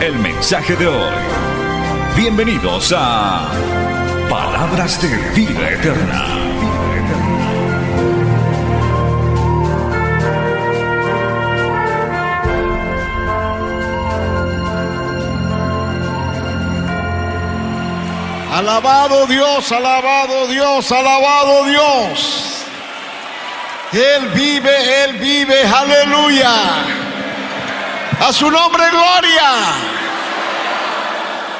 el mensaje de hoy. Bienvenidos a Palabras de Vida Eterna. Alabado Dios, alabado Dios, alabado Dios. Él vive, Él vive, aleluya. A su nombre, gloria.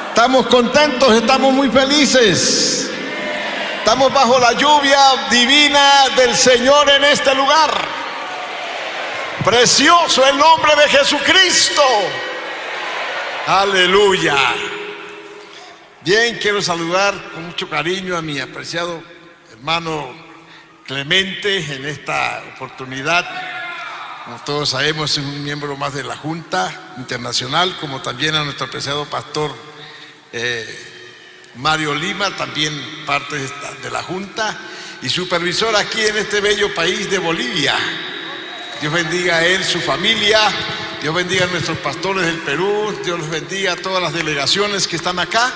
Estamos contentos, estamos muy felices. Estamos bajo la lluvia divina del Señor en este lugar. Precioso el nombre de Jesucristo. Aleluya. Bien, quiero saludar con mucho cariño a mi apreciado hermano Clemente en esta oportunidad. Como todos sabemos, es un miembro más de la Junta Internacional, como también a nuestro apreciado pastor eh, Mario Lima, también parte de, la Junta, y supervisor aquí en este bello país de Bolivia. Dios bendiga a él, su familia, Dios bendiga a nuestros pastores del Perú, Dios bendiga a todas las delegaciones que están acá.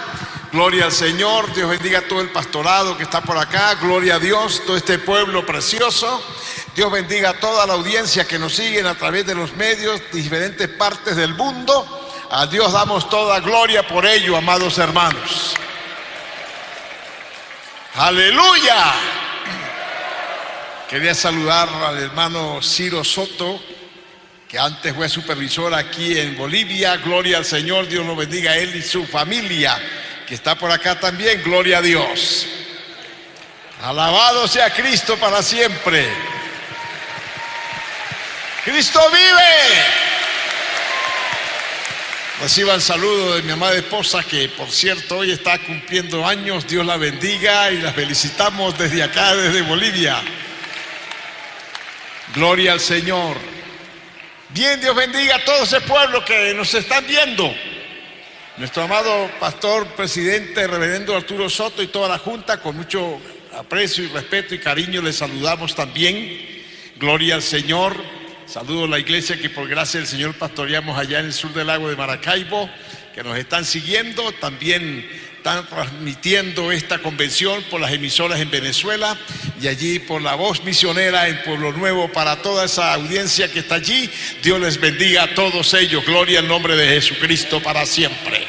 Gloria al Señor, Dios bendiga a todo el pastorado que está por acá, gloria a Dios, todo este pueblo precioso. Dios bendiga a toda la audiencia que nos siguen a través de los medios de diferentes partes del mundo. A Dios damos toda gloria por ello, amados hermanos. Aleluya. Quería saludar al hermano Ciro Soto, que antes fue supervisor aquí en Bolivia. Gloria al Señor, Dios lo bendiga a él y su familia está por acá también, gloria a Dios. Alabado sea Cristo para siempre. Cristo vive. Reciban saludo de mi amada esposa que por cierto hoy está cumpliendo años. Dios la bendiga y la felicitamos desde acá, desde Bolivia. Gloria al Señor. Bien, Dios bendiga a todo ese pueblo que nos están viendo. Nuestro amado pastor, presidente, reverendo Arturo Soto y toda la Junta, con mucho aprecio y respeto y cariño les saludamos también. Gloria al Señor. Saludo a la iglesia que por gracia del Señor pastoreamos allá en el sur del lago de Maracaibo, que nos están siguiendo. También están transmitiendo esta convención por las emisoras en Venezuela y allí por la voz misionera en Pueblo Nuevo para toda esa audiencia que está allí. Dios les bendiga a todos ellos. Gloria al nombre de Jesucristo para siempre.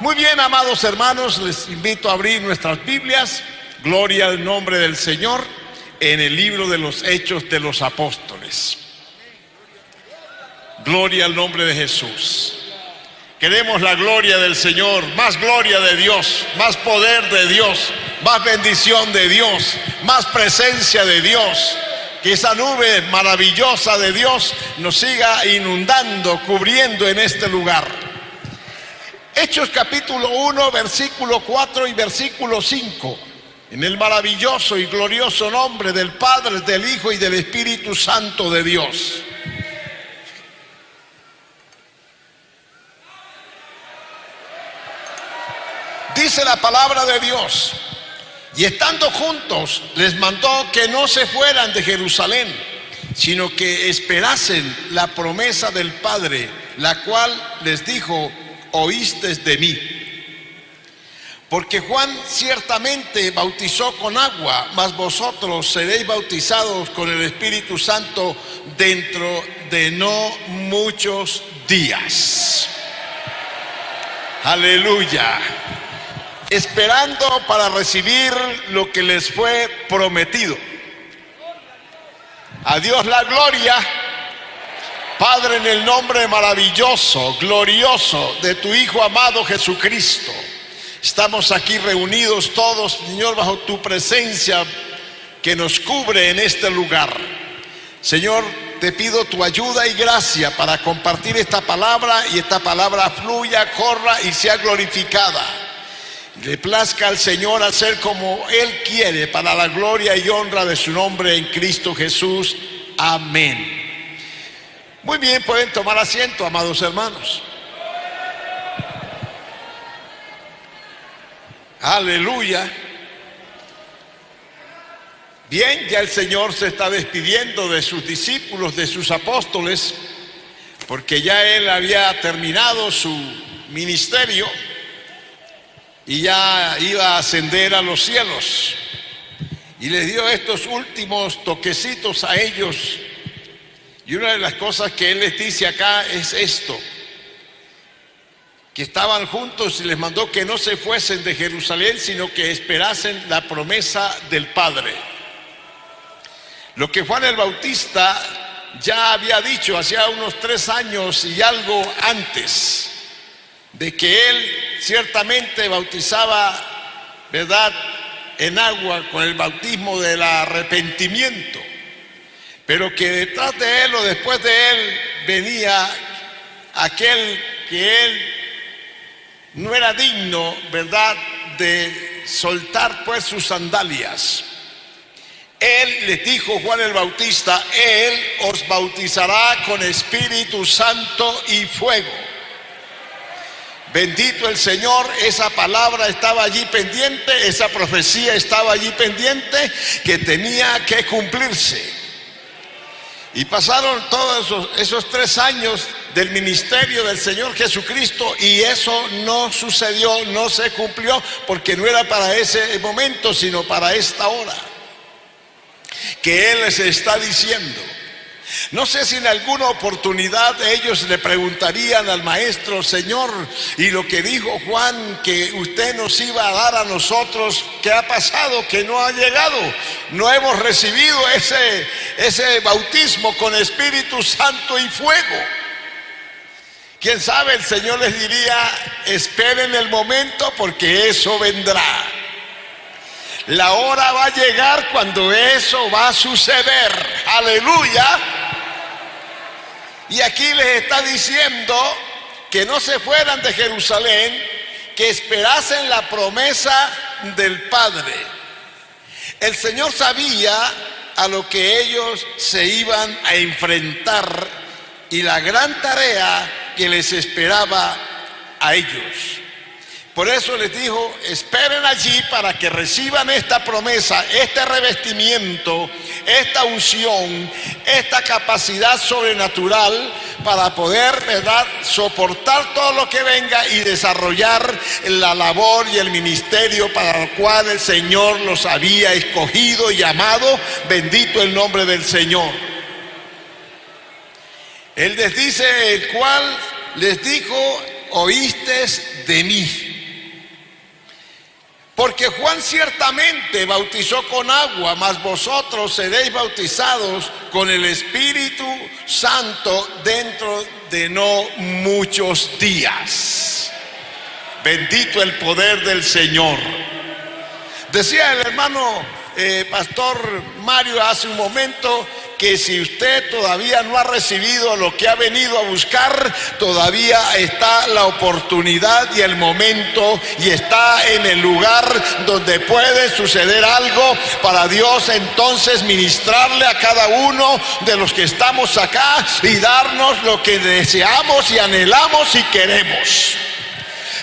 Muy bien, amados hermanos, les invito a abrir nuestras Biblias. Gloria al nombre del Señor en el libro de los Hechos de los Apóstoles. Gloria al nombre de Jesús. Queremos la gloria del Señor, más gloria de Dios, más poder de Dios, más bendición de Dios, más presencia de Dios. Que esa nube maravillosa de Dios nos siga inundando, cubriendo en este lugar. Hechos capítulo 1, versículo 4 y versículo 5. En el maravilloso y glorioso nombre del Padre, del Hijo y del Espíritu Santo de Dios. La palabra de Dios. Y estando juntos, les mandó que no se fueran de Jerusalén, sino que esperasen la promesa del Padre, la cual les dijo, oíste de mí. Porque Juan ciertamente bautizó con agua, mas vosotros seréis bautizados con el Espíritu Santo dentro de no muchos días. Aleluya esperando para recibir lo que les fue prometido. A Dios la gloria, Padre, en el nombre maravilloso, glorioso de tu Hijo amado Jesucristo. Estamos aquí reunidos todos, Señor, bajo tu presencia que nos cubre en este lugar. Señor, te pido tu ayuda y gracia para compartir esta palabra y esta palabra fluya, corra y sea glorificada. Le plazca al Señor hacer como Él quiere para la gloria y honra de su nombre en Cristo Jesús. Amén. Muy bien, pueden tomar asiento, amados hermanos. Aleluya. Bien, ya el Señor se está despidiendo de sus discípulos, de sus apóstoles, porque ya Él había terminado su ministerio y ya iba a ascender a los cielos. Y le dio estos últimos toquecitos a ellos. Y una de las cosas que Él les dice acá es esto que estaban juntos y les mandó que no se fuesen de Jerusalén, sino que esperasen la promesa del Padre. Lo que Juan el Bautista ya había dicho hacía unos tres años y algo antes, de que él ciertamente bautizaba, ¿verdad?, en agua con el bautismo del arrepentimiento, pero que detrás de él o después de él venía aquel que él no era digno, ¿verdad?, de soltar pues sus sandalias. Él les dijo Juan el Bautista, Él os bautizará con Espíritu Santo y fuego. Bendito el Señor, esa palabra estaba allí pendiente, esa profecía estaba allí pendiente que tenía que cumplirse. Y pasaron todos esos, tres años del ministerio del Señor Jesucristo y eso no sucedió, no se cumplió, porque no era para ese momento, sino para esta hora. Que Él les está diciendo. No sé si en alguna oportunidad ellos le preguntarían al maestro, Señor, y lo que dijo Juan, que usted nos iba a dar a nosotros, ¿qué ha pasado? Que no ha llegado. No hemos recibido ese, ese bautismo con Espíritu Santo y fuego. Quién sabe, el Señor les diría, esperen el momento porque eso vendrá. La hora va a llegar cuando eso va a suceder. Aleluya. Y aquí les está diciendo que no se fueran de Jerusalén, que esperasen la promesa del Padre. El Señor sabía a lo que ellos se iban a enfrentar y la gran tarea que les esperaba a ellos. Por eso les dijo, esperen allí para que reciban esta promesa, este revestimiento, esta unción, esta capacidad sobrenatural para poder soportar todo lo que venga y desarrollar la labor y el ministerio para el cual el Señor los había escogido y llamado. Bendito el nombre del Señor. Él les dice, el cual les dijo, oíste de mí. Porque Juan ciertamente bautizó con agua, mas vosotros seréis bautizados con el Espíritu Santo dentro de no muchos días. Bendito el poder del Señor. Decía el hermano eh, Pastor Mario hace un momento que si usted todavía no ha recibido lo que ha venido a buscar, todavía está la oportunidad y el momento y está en el lugar donde puede suceder algo para Dios entonces ministrarle a cada uno de los que estamos acá y darnos lo que deseamos y anhelamos y queremos.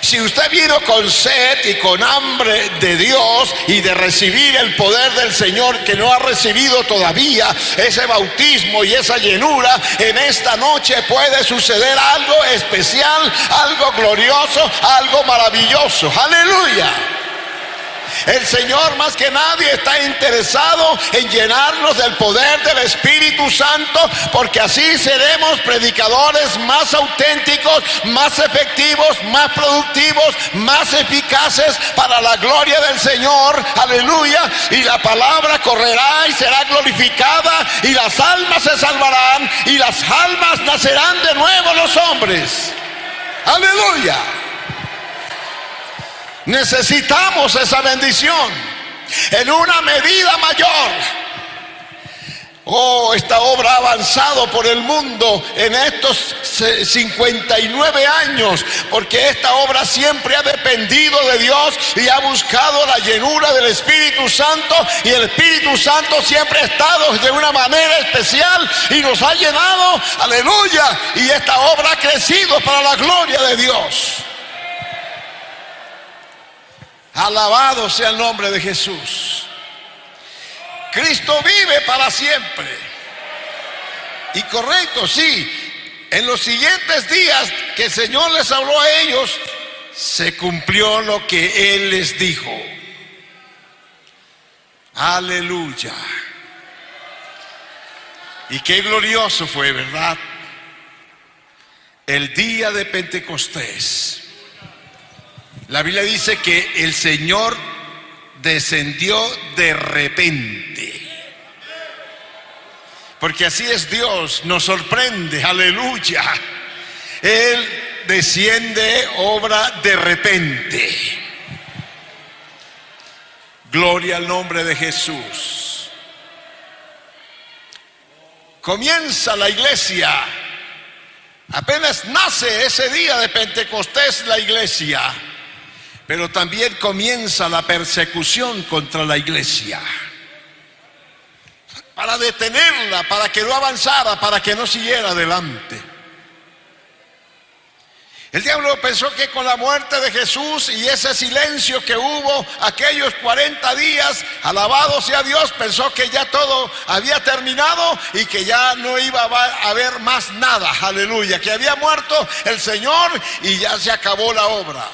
Si usted vino con sed y con hambre de Dios y de recibir el poder del Señor que no ha recibido todavía ese bautismo y esa llenura, en esta noche puede suceder algo especial, algo glorioso, algo maravilloso. Aleluya. El Señor más que nadie está interesado en llenarnos del poder del Espíritu Santo porque así seremos predicadores más auténticos, más efectivos, más productivos, más eficaces para la gloria del Señor. Aleluya. Y la palabra correrá y será glorificada y las almas se salvarán y las almas nacerán de nuevo los hombres. Aleluya. Necesitamos esa bendición en una medida mayor. Oh, esta obra ha avanzado por el mundo en estos 59 años, porque esta obra siempre ha dependido de Dios y ha buscado la llenura del Espíritu Santo y el Espíritu Santo siempre ha estado de una manera especial y nos ha llenado, aleluya, y esta obra ha crecido para la gloria de Dios. Alabado sea el nombre de Jesús. Cristo vive para siempre. Y correcto, sí, en los siguientes días que el Señor les habló a ellos, se cumplió lo que Él les dijo. Aleluya. Y qué glorioso fue, ¿verdad? El día de Pentecostés. La Biblia dice que el Señor descendió de repente. Porque así es Dios, nos sorprende, aleluya. Él desciende, obra de repente. Gloria al nombre de Jesús. Comienza la iglesia. Apenas nace ese día de Pentecostés la iglesia. Pero también comienza la persecución contra la iglesia. Para detenerla, para que no avanzara, para que no siguiera adelante. El diablo pensó que con la muerte de Jesús y ese silencio que hubo aquellos 40 días, alabado sea Dios, pensó que ya todo había terminado y que ya no iba a haber más nada, aleluya, que había muerto el Señor y ya se acabó la obra.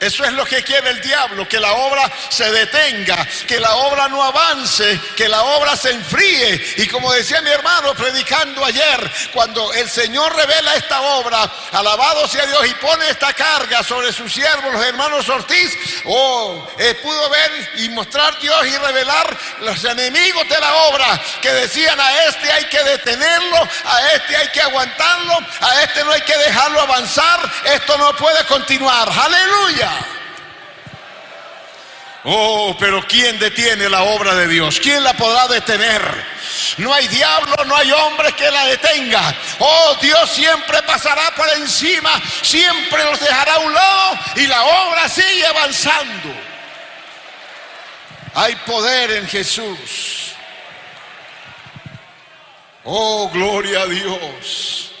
Eso es lo que quiere el diablo, que la obra se detenga, que la obra no avance, que la obra se enfríe. Y como decía mi hermano predicando ayer, cuando el Señor revela esta obra, alabado sea Dios y pone esta carga sobre sus siervos, los hermanos Ortiz, oh, eh, pudo ver y mostrar Dios y revelar los enemigos de la obra que decían a este hay que detenerlo, a este hay que aguantarlo, a este no hay que dejarlo avanzar, esto no puede continuar. Aleluya. Oh, pero ¿quién detiene la obra de Dios? ¿Quién la podrá detener? No hay diablo, no hay hombre que la detenga. Oh, Dios siempre pasará por encima, siempre los dejará a un lado y la obra sigue avanzando. Hay poder en Jesús. Oh, gloria a Dios.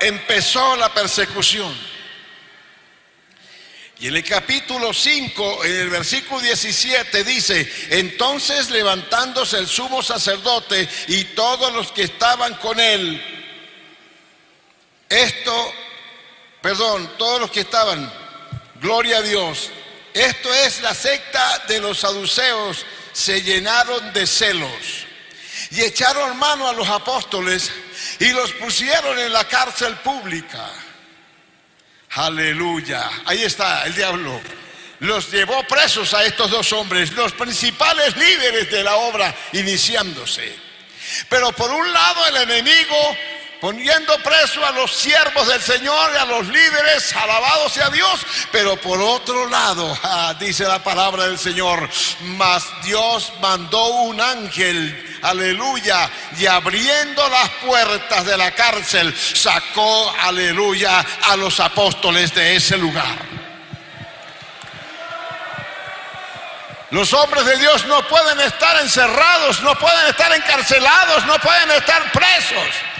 Empezó la persecución. Y en el capítulo 5, en el versículo 17 dice, entonces levantándose el sumo sacerdote y todos los que estaban con él, esto, perdón, todos los que estaban, gloria a Dios, esto es la secta de los saduceos, se llenaron de celos y echaron mano a los apóstoles y los pusieron en la cárcel pública. Aleluya. Ahí está el diablo. Los llevó presos a estos dos hombres, los principales líderes de la obra iniciándose. Pero por un lado el enemigo poniendo preso a los siervos del Señor y a los líderes, alabado sea Dios, pero por otro lado, ah, dice la palabra del Señor, mas Dios mandó un ángel, aleluya, y abriendo las puertas de la cárcel, sacó, aleluya, a los apóstoles de ese lugar. Los hombres de Dios no pueden estar encerrados, no pueden estar encarcelados, no pueden estar presos.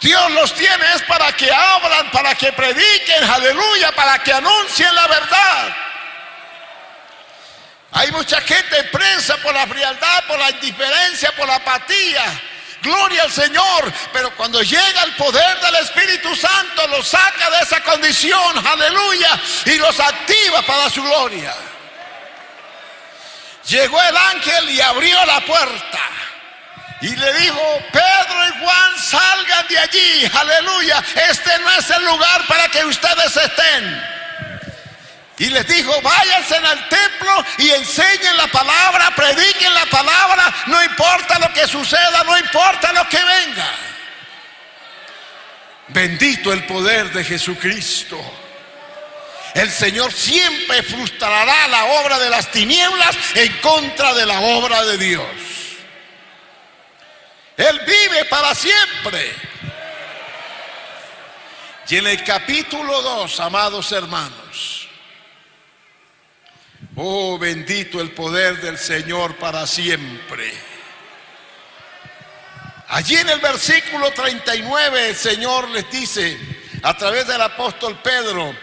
Dios los tiene es para que hablan, para que prediquen, aleluya, para que anuncien la verdad. Hay mucha gente presa por la frialdad, por la indiferencia, por la apatía. Gloria al Señor. Pero cuando llega el poder del Espíritu Santo, los saca de esa condición, aleluya, y los activa para su gloria. Llegó el ángel y abrió la puerta. Y le dijo, Pedro y Juan, salgan de allí, aleluya, este no es el lugar para que ustedes estén. Y les dijo, váyanse al templo y enseñen la palabra, prediquen la palabra, no importa lo que suceda, no importa lo que venga. Bendito el poder de Jesucristo. el Señor siempre frustrará la obra de las tinieblas en contra de la obra de Dios. Él vive para siempre. Y en el capítulo 2, amados hermanos, oh bendito el poder del Señor para siempre. Allí en el versículo 39 el Señor les dice a través del apóstol Pedro,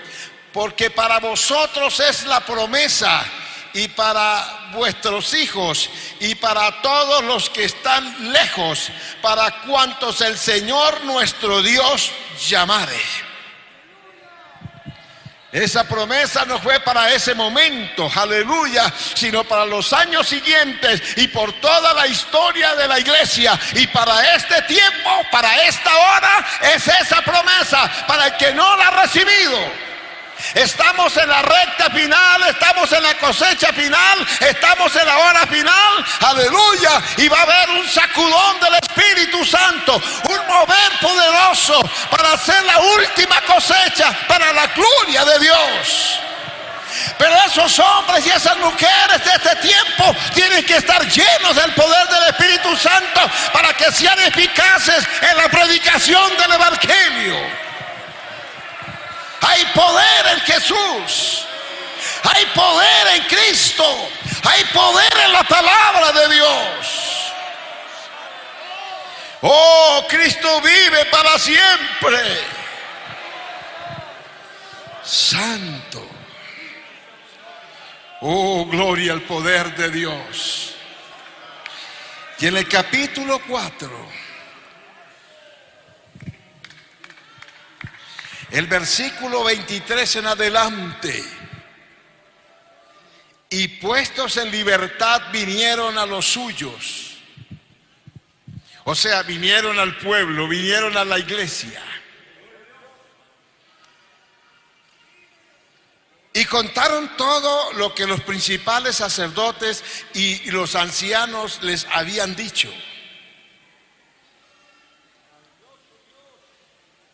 porque para vosotros es la promesa y para vuestros hijos y para todos los que están lejos, para cuantos el Señor nuestro Dios llamare. Esa promesa no fue para ese momento, aleluya, sino para los años siguientes y por toda la historia de la iglesia. Y para este tiempo, para esta hora, es esa promesa para el que no la ha recibido. Estamos en la recta final, estamos en la cosecha final, estamos en la hora final, aleluya. Y va a haber un sacudón del Espíritu Santo, un mover poderoso para hacer la última cosecha para la gloria de Dios. Pero esos hombres y esas mujeres de este tiempo tienen que estar llenos del poder del Espíritu Santo para que sean eficaces en la predicación del Evangelio. Hay poder en Jesús. Hay poder en Cristo. Hay poder en la palabra de Dios. Oh, Cristo vive para siempre. Santo. Oh, gloria al poder de Dios. Y en el capítulo 4 El versículo 23 en adelante. Y puestos en libertad vinieron a los suyos. O sea, vinieron al pueblo, vinieron a la iglesia. Y contaron todo lo que los principales sacerdotes y los ancianos les habían dicho.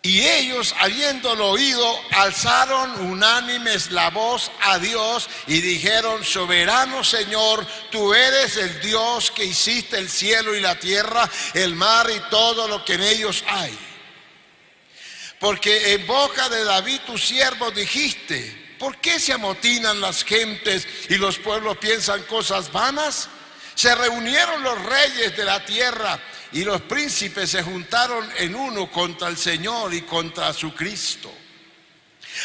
Y ellos, habiéndolo oído, alzaron unánimes la voz a Dios y dijeron, soberano Señor, tú eres el Dios que hiciste el cielo y la tierra, el mar y todo lo que en ellos hay. Porque en boca de David tu siervo dijiste, ¿por qué se amotinan las gentes y los pueblos piensan cosas vanas? Se reunieron los reyes de la tierra y los príncipes se juntaron en uno contra el Señor y contra su Cristo.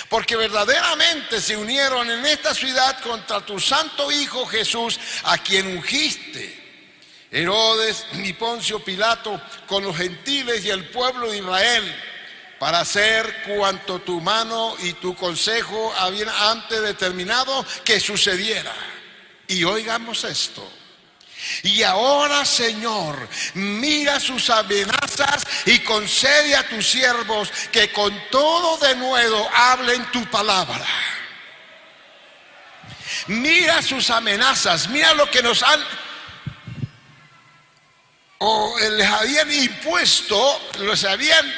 Porque verdaderamente se unieron en esta ciudad contra tu santo Hijo Jesús, a quien ungiste. Herodes y Poncio Pilato con los gentiles y el pueblo de Israel, para hacer cuanto tu mano y tu consejo habían antes determinado que sucediera. Y oigamos esto. Y ahora, Señor, mira sus amenazas y concede a tus siervos que con todo de nuevo hablen tu palabra. Mira sus amenazas, mira lo que nos han o les habían impuesto, los habían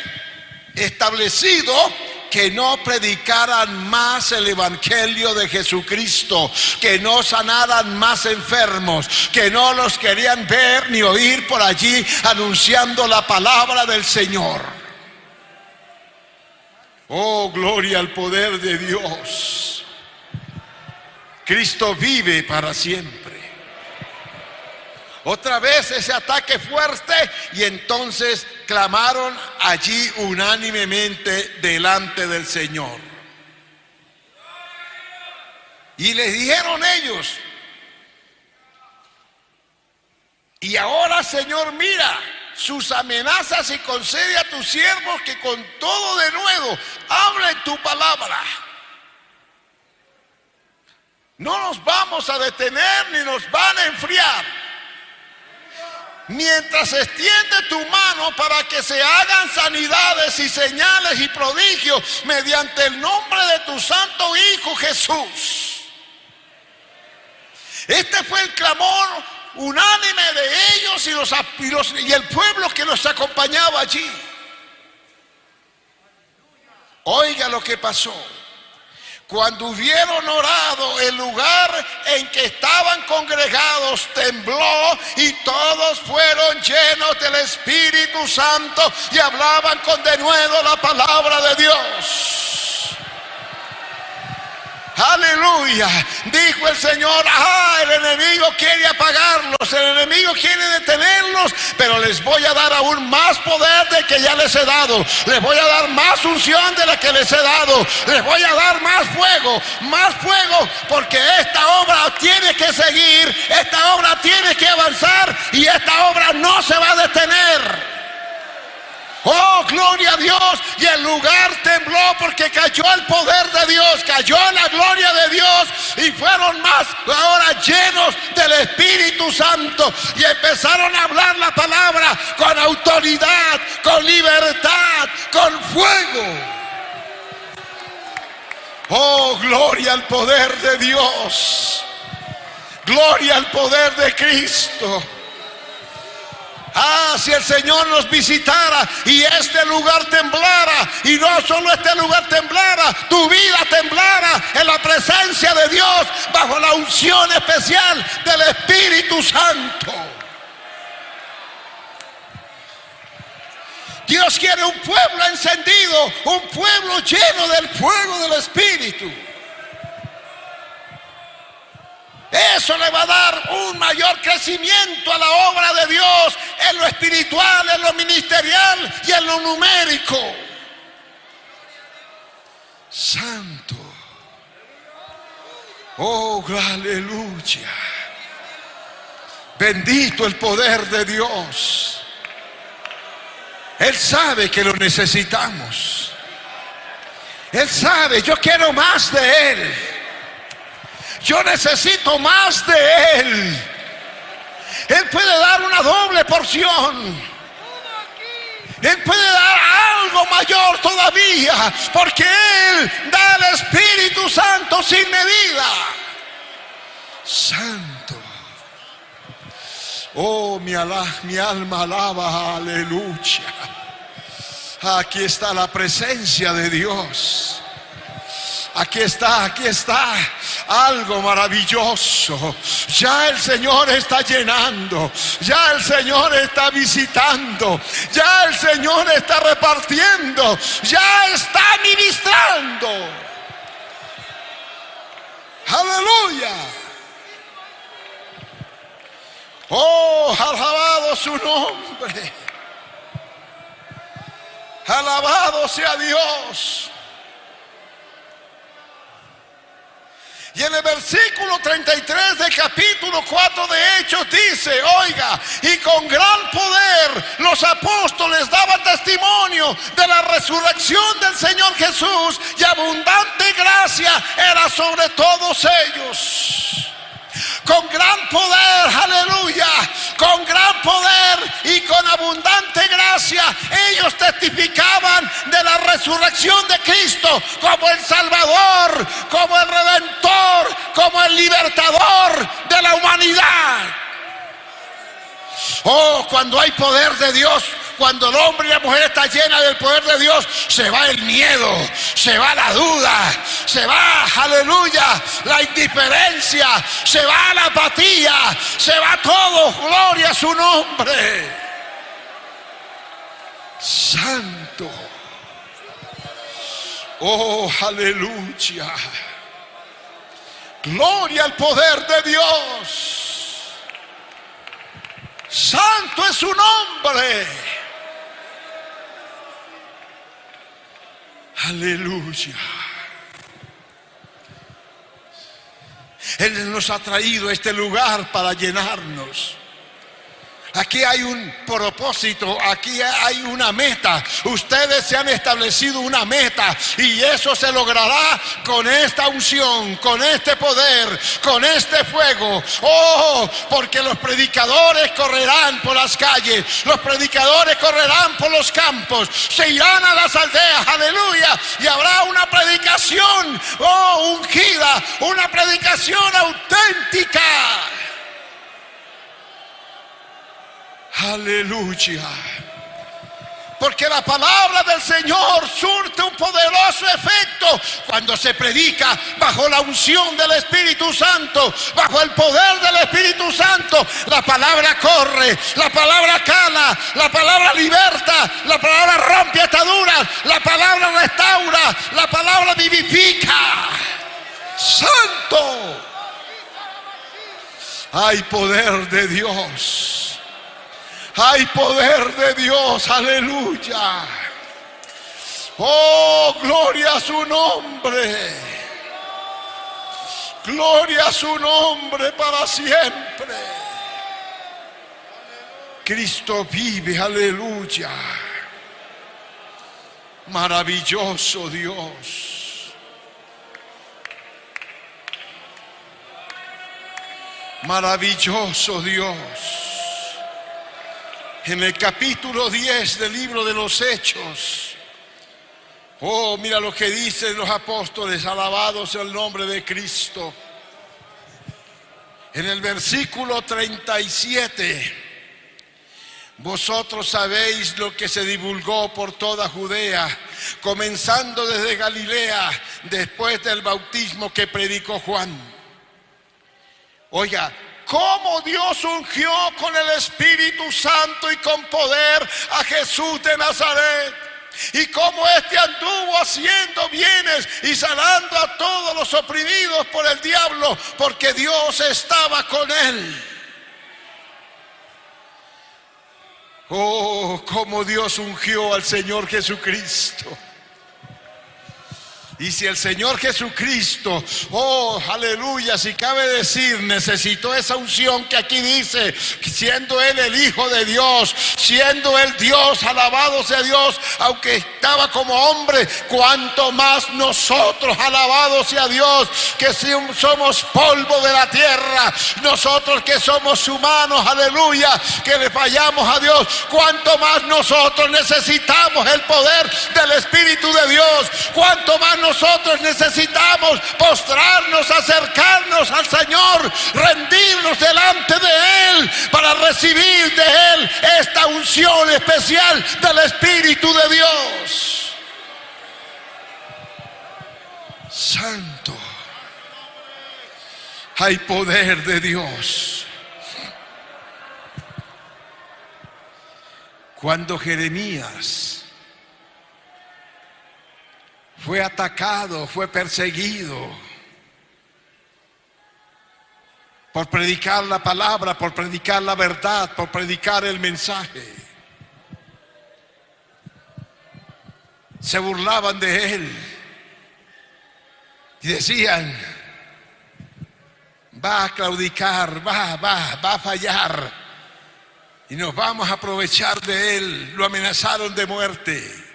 establecido que no predicaran más el Evangelio de Jesucristo, que no sanaran más enfermos, que no los querían ver ni oír por allí anunciando la palabra del Señor. Oh, gloria al poder de Dios. Cristo vive para siempre. Otra vez ese ataque fuerte y entonces clamaron allí unánimemente delante del Señor. Y les dijeron ellos, y ahora Señor mira sus amenazas y concede a tus siervos que con todo de nuevo hablen tu palabra. No nos vamos a detener ni nos van a enfriar mientras extiende tu mano para que se hagan sanidades y señales y prodigios mediante el nombre de tu santo Hijo Jesús. Este fue el clamor unánime de ellos y, los, y el pueblo que los acompañaba allí. Oiga lo que pasó. Cuando hubieron orado, el lugar en que estaban congregados tembló y todos fueron llenos del Espíritu Santo y hablaban con denuedo la palabra de Dios. Aleluya. Dijo el Señor, ah, el enemigo quiere apagarlos, el enemigo quiere detenerlos, pero les voy a dar aún más poder de que ya les he dado. Les voy a dar más unción de la que les he dado. Les voy a dar más fuego, más fuego, porque esta obra tiene que seguir, esta obra tiene que avanzar y esta obra no se va a detener. Oh, gloria a Dios. Y el lugar tembló porque cayó el poder de Dios, cayó la gloria de Dios y fueron más ahora llenos del Espíritu Santo y empezaron a hablar la palabra con autoridad, con libertad, con fuego. Oh, gloria al poder de Dios. Gloria al poder de Cristo. Ah, si el Señor nos visitara y este lugar temblara, y no solo este lugar temblara, tu vida temblara en la presencia de Dios, bajo la unción especial del Espíritu Santo. Dios quiere un pueblo encendido, un pueblo lleno del fuego del Espíritu. Eso le va a dar un mayor crecimiento a la obra de Dios en lo espiritual, en lo ministerial y en lo numérico. Santo. Oh, aleluya. Bendito el poder de Dios. Él sabe que lo necesitamos. Él sabe, yo quiero más de Él. Yo necesito más de Él. Él puede dar una doble porción. Él puede dar algo mayor todavía, porque Él da el Espíritu Santo sin medida. Santo. Oh, mi, mi alma alaba, aleluya. Aquí está la presencia de Dios. Aquí está, aquí está algo maravilloso. Ya el Señor está llenando, ya el Señor está visitando, ya el Señor está repartiendo, ya está ministrando. Aleluya. Oh, alabado su nombre. Alabado sea Dios. Y en el versículo 33 del capítulo 4 de Hechos dice, oiga, y con gran poder los apóstoles daban testimonio de la resurrección del Señor Jesús y abundante gracia era sobre todos ellos con gran poder, aleluya, con gran poder y con abundante gracia, ellos testificaban de la resurrección de Cristo como el Salvador, como el Redentor, como el libertador de la humanidad. Oh, cuando hay poder de Dios, cuando el hombre y la mujer está llena del poder de Dios, se va el miedo, se va la duda, se va, aleluya, la indiferencia, se va la apatía, se va todo, gloria a su nombre. Santo. Oh, aleluya. Gloria al poder de Dios. Santo es su nombre. Aleluya. Él nos ha traído a este lugar para llenarnos. Aquí hay un propósito, aquí hay una meta. Ustedes se han establecido una meta y eso se logrará con esta unción, con este poder, con este fuego. Oh, porque los predicadores correrán por las calles, los predicadores correrán por los campos, se irán a las aldeas, aleluya, y habrá una predicación, oh, ungida, una predicación auténtica. Aleluya. Porque la palabra del Señor surte un poderoso efecto cuando se predica bajo la unción del Espíritu Santo, bajo el poder del Espíritu Santo. La palabra corre, la palabra cala, la palabra liberta, la palabra rompe ataduras, la palabra restaura, la palabra vivifica. Santo. Hay poder de Dios. Hay poder de Dios, aleluya. Oh, gloria a su nombre. Gloria a su nombre para siempre. Cristo vive, aleluya. Maravilloso Dios. Maravilloso Dios en el capítulo 10 del libro de los Hechos. Oh, mira lo que dicen los apóstoles, alabados el nombre de Cristo. En el versículo 37, vosotros sabéis lo que se divulgó por toda Judea, comenzando desde Galilea, después del bautismo que predicó Juan. Oiga, cómo Dios ungió con el Espíritu Santo y con poder a Jesús de Nazaret. Y cómo éste anduvo haciendo bienes y sanando a todos los oprimidos por el diablo, porque Dios estaba con él. Oh, cómo Dios ungió al Señor Jesucristo. Y si el Señor Jesucristo, oh, aleluya, si cabe decir, necesitó esa unción que aquí dice, siendo Él el Hijo de Dios, siendo Él Dios, alabado sea Dios, aunque estaba como hombre, cuanto más nosotros, alabado sea Dios, que somos polvo de la tierra, nosotros que somos humanos, aleluya, que le fallamos a Dios, cuanto más nosotros necesitamos el poder del Espíritu de Dios, cuanto más nosotros necesitamos postrarnos, acercarnos al Señor, rendirnos delante de Él para recibir de Él esta unción especial del Espíritu de Dios. Santo, hay poder de Dios. Cuando Jeremías fue atacado, fue perseguido por predicar la palabra, por predicar la verdad, por predicar el mensaje. Se burlaban de él y decían, va a claudicar, va, va, va a fallar y nos vamos a aprovechar de él. Lo amenazaron de muerte.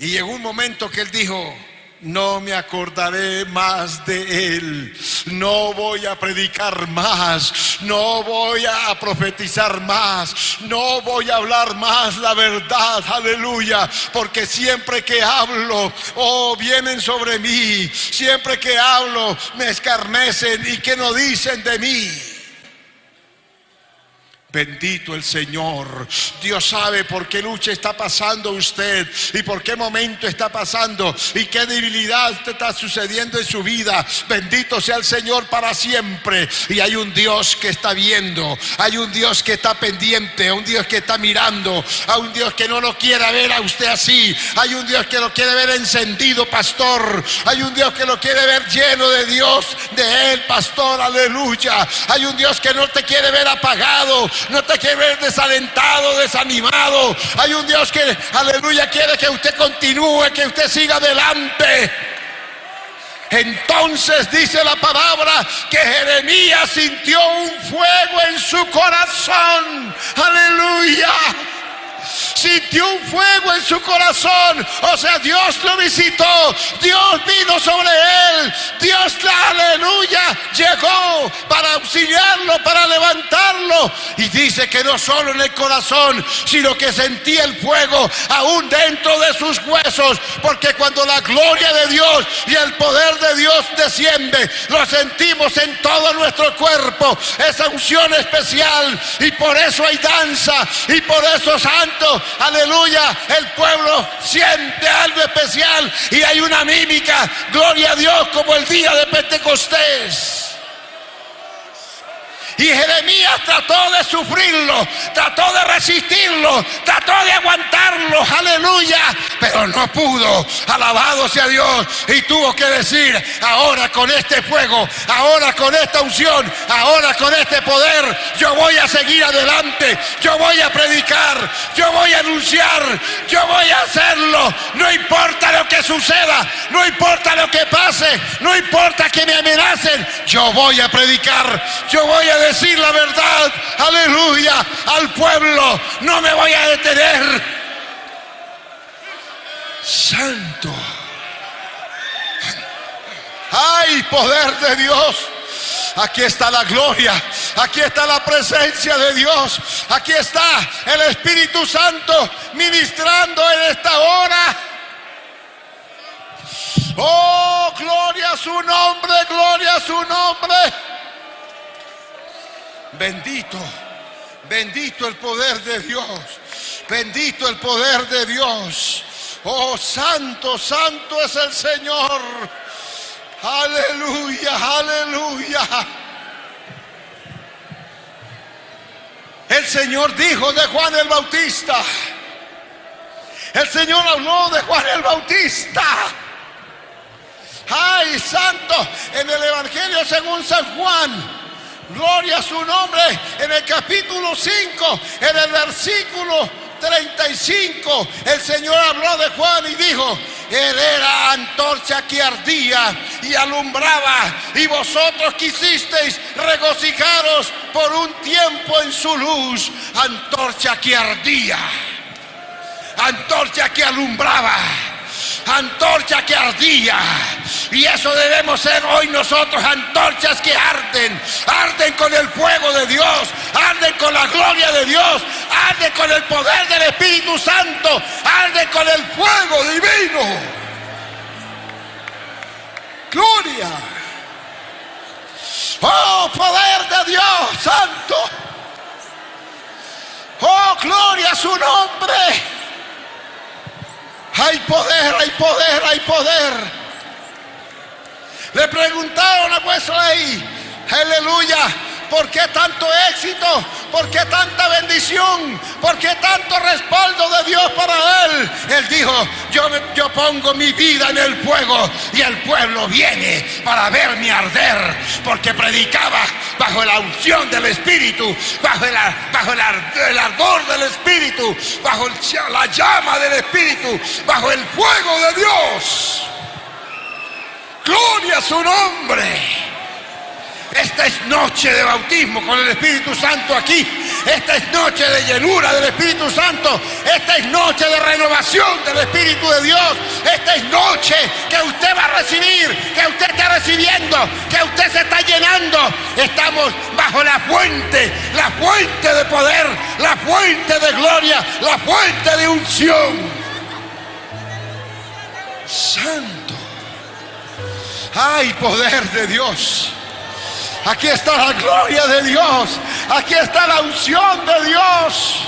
Y llegó un momento que él dijo, no me acordaré más de él, no voy a predicar más, no voy a profetizar más, no voy a hablar más la verdad, aleluya, porque siempre que hablo, oh, vienen sobre mí, siempre que hablo me escarnecen y que no dicen de mí. Bendito el Señor. Dios sabe por qué lucha está pasando usted y por qué momento está pasando y qué debilidad está sucediendo en su vida. Bendito sea el Señor para siempre. Y hay un Dios que está viendo, hay un Dios que está pendiente, un Dios que está mirando, hay un Dios que no lo quiere ver a usted así, hay un Dios que lo quiere ver encendido, pastor. Hay un Dios que lo quiere ver lleno de Dios, de Él, pastor, aleluya. Hay un Dios que no te quiere ver apagado no te ver desalentado, desanimado. Hay un Dios que, aleluya, quiere que usted continúe, que usted siga adelante. Entonces dice la palabra que Jeremías sintió un fuego en su corazón. Aleluya sintió un fuego en su corazón. O sea, Dios lo visitó, Dios vino sobre él, Dios, aleluya, llegó para auxiliarlo, para levantarlo. Y dice que no solo en el corazón, sino que sentía el fuego aún dentro de sus huesos, porque cuando la gloria de Dios y el poder de Dios desciende, lo sentimos en todo nuestro cuerpo, esa unción especial. Y por eso hay danza, y por eso santo, Aleluya, el pueblo siente algo especial y hay una mímica, gloria a Dios, como el día de Pentecostés. Y Jeremías trató de sufrirlo, trató de resistirlo, trató de aguantarlo, aleluya, pero no pudo. Alabado sea Dios. Y tuvo que decir, ahora con este fuego, ahora con esta unción, ahora con este poder, yo voy a seguir adelante, yo voy a predicar, yo voy a anunciar, yo voy a hacerlo. No importa lo que suceda, no importa lo que pase, no importa que me amenacen, yo voy a predicar, yo voy a decir la verdad, aleluya, al pueblo. No me voy a detener. Santo. Ay, poder de Dios. Aquí está la gloria, aquí está la presencia de Dios, aquí está el Espíritu Santo ministrando en esta hora. Oh, gloria a su nombre, gloria a su nombre. Bendito, bendito el poder de Dios. Bendito el poder de Dios. Oh, santo, santo es el Señor. Aleluya, aleluya. El Señor dijo de Juan el Bautista. El Señor habló de Juan el Bautista. Ay, santo, en el Evangelio según San Juan. Gloria a su nombre en el capítulo 5, en el versículo 35. El Señor habló de Juan y dijo, Él era antorcha que ardía y alumbraba y vosotros quisisteis regocijaros por un tiempo en su luz, antorcha que ardía, antorcha que alumbraba antorcha que ardía. Y eso debemos ser hoy nosotros, antorchas que arden, con el fuego de Dios, arden con la gloria de Dios, arden con el poder del Espíritu Santo, arden con el fuego divino. Gloria. Oh, poder de Dios Santo. Oh, gloria a su nombre. Hay poder, hay poder, hay poder. Le preguntaron a Wesley, aleluya, ¿por qué tanto éxito? ¿Por qué tanta bendición? ¿Por qué tanto respaldo de Dios para él? Él dijo, yo, yo pongo mi vida en el fuego y el pueblo viene para verme arder, porque predicaba bajo la unción del Espíritu, bajo el, bajo el, ardor del Espíritu, bajo la llama del Espíritu, bajo el fuego de Dios. Gloria a su nombre. Esta es noche de bautismo con el Espíritu Santo aquí. Esta es noche de llenura del Espíritu Santo. Esta es noche de renovación del Espíritu de Dios. Esta es noche que usted va a recibir, que usted está recibiendo, que usted se está llenando. Estamos bajo la fuente, la fuente de poder, la fuente de gloria, la fuente de unción. Santo. Hay poder de Dios. Aquí está la gloria de Dios. Aquí está la unción de Dios.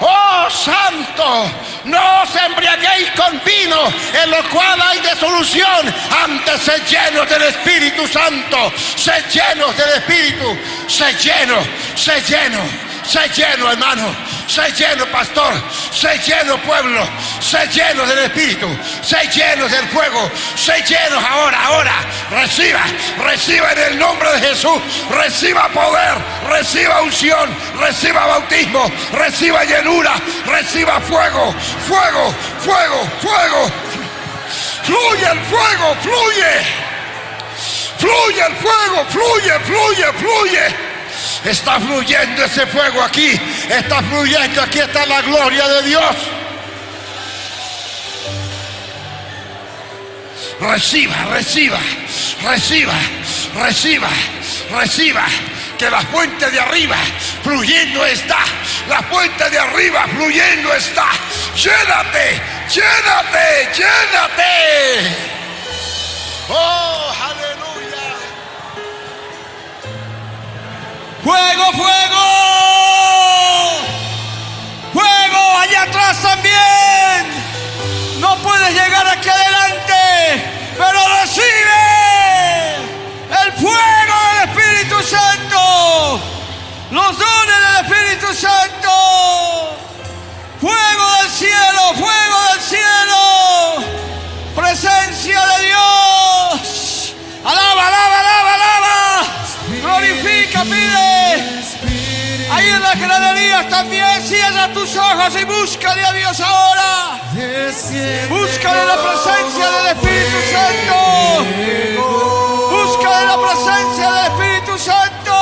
Oh santo, no os embriaguéis con vino en lo cual hay desolución. Antes se llenos del Espíritu Santo. Se llenos del Espíritu. Se lleno, se lleno, se lleno hermano. Sé lleno, pastor. Sé lleno, pueblo. Sé lleno del Espíritu. Sé lleno del fuego. Sé lleno ahora, ahora. Reciba, reciba en el nombre de Jesús. Reciba poder, reciba unción, reciba bautismo, reciba llenura, reciba fuego, fuego, fuego, fuego. Fluye el fuego, fluye. Fluye el fuego, fluye, fluye, fluye. Está fluyendo ese fuego aquí. Está fluyendo. Aquí está la gloria de Dios. Reciba, reciba, reciba, reciba, reciba. Que la fuente de arriba fluyendo está. La fuente de arriba fluyendo está. Llénate, llénate, llénate. Oh, Fuego, fuego. Fuego allá atrás. también. No puedes llegar aquí adelante, pero recibe el fuego del Espíritu Santo, los dones del Espíritu Santo, fuego del cielo, fuego del cielo, presencia de Dios. Alaba, alaba, alaba, alaba. Glorifica, pide. Ahí en las graderías también cierra tus ojos y búscale a Dios ahora. Búscale la presencia del Espíritu Santo. Búscale la presencia del Espíritu Santo.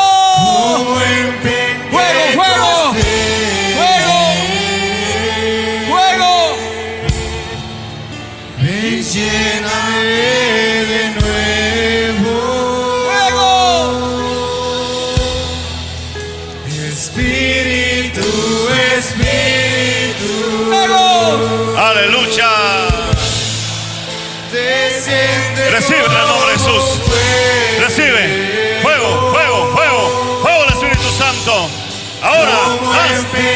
Must be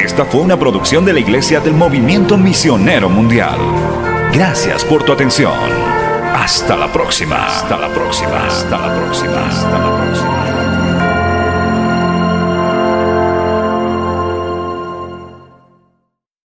Esta fue una producción de la Iglesia del Movimiento Misionero Mundial. Gracias por tu atención. Hasta la próxima. Hasta la próxima. Hasta la próxima. Hasta la próxima.